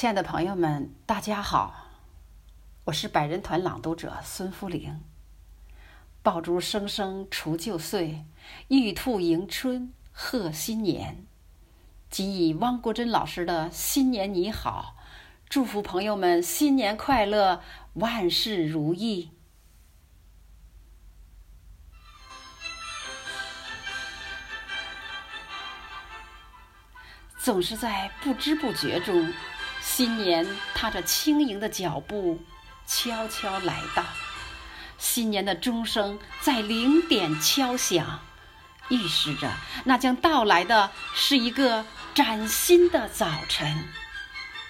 亲爱的朋友们，大家好，我是百人团朗读者孙福玲。爆竹声声除旧岁，玉兔迎春贺新年。即以汪国真老师的新年你好，祝福朋友们新年快乐，万事如意。总是在不知不觉中，新年踏着轻盈的脚步悄悄来到。新年的钟声在零点敲响，预示着那将到来的是一个崭新的早晨。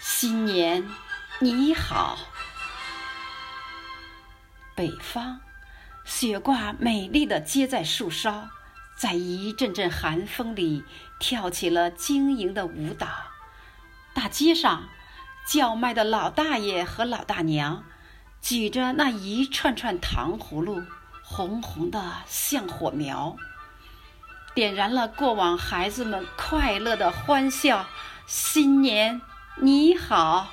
新年你好，北方雪挂美丽的结在树梢。在一阵阵寒风里，跳起了晶莹的舞蹈。大街上，叫卖的老大爷和老大娘，举着那一串串糖葫芦，红红的像火苗，点燃了过往孩子们快乐的欢笑。新年你好！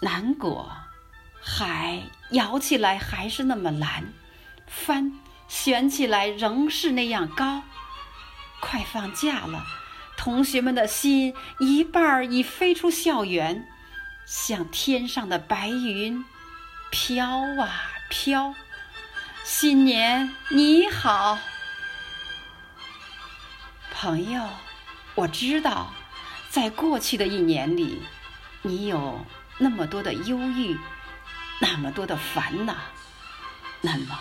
南国，海摇起来还是那么蓝，帆。悬起来仍是那样高。快放假了，同学们的心一半儿已飞出校园，像天上的白云，飘啊飘。新年你好，朋友，我知道，在过去的一年里，你有那么多的忧郁，那么多的烦恼，那么。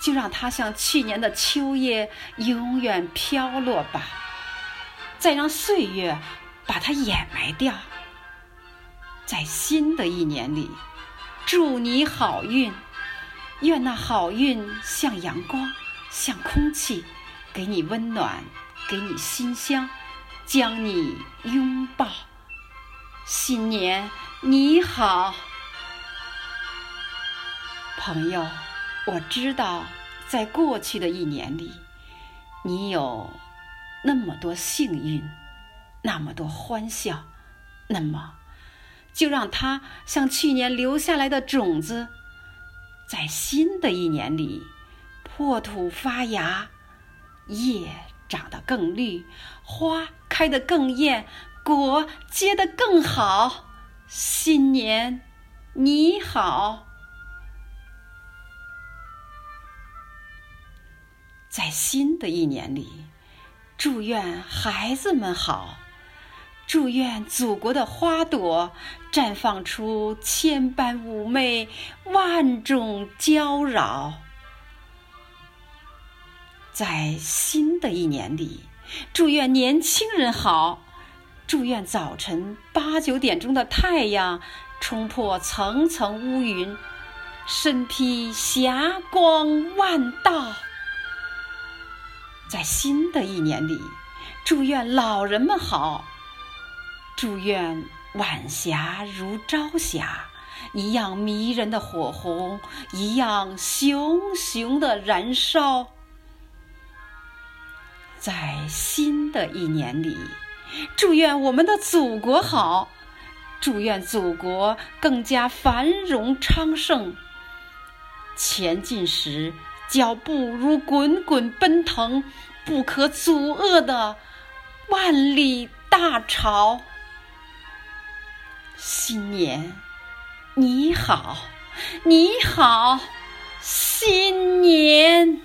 就让它像去年的秋叶永远飘落吧，再让岁月把它掩埋掉。在新的一年里，祝你好运，愿那好运像阳光，像空气，给你温暖，给你馨香，将你拥抱。新年你好，朋友。我知道，在过去的一年里，你有那么多幸运，那么多欢笑，那么，就让它像去年留下来的种子，在新的一年里破土发芽，叶长得更绿，花开得更艳，果结得更好。新年，你好。在新的一年里，祝愿孩子们好，祝愿祖国的花朵绽放出千般妩媚，万种娇娆。在新的一年里，祝愿年轻人好，祝愿早晨八九点钟的太阳冲破层层乌云，身披霞光万道。在新的一年里，祝愿老人们好，祝愿晚霞如朝霞一样迷人的火红，一样熊熊的燃烧。在新的一年里，祝愿我们的祖国好，祝愿祖国更加繁荣昌盛。前进时。脚步如滚滚奔腾、不可阻遏的万里大潮。新年，你好，你好，新年。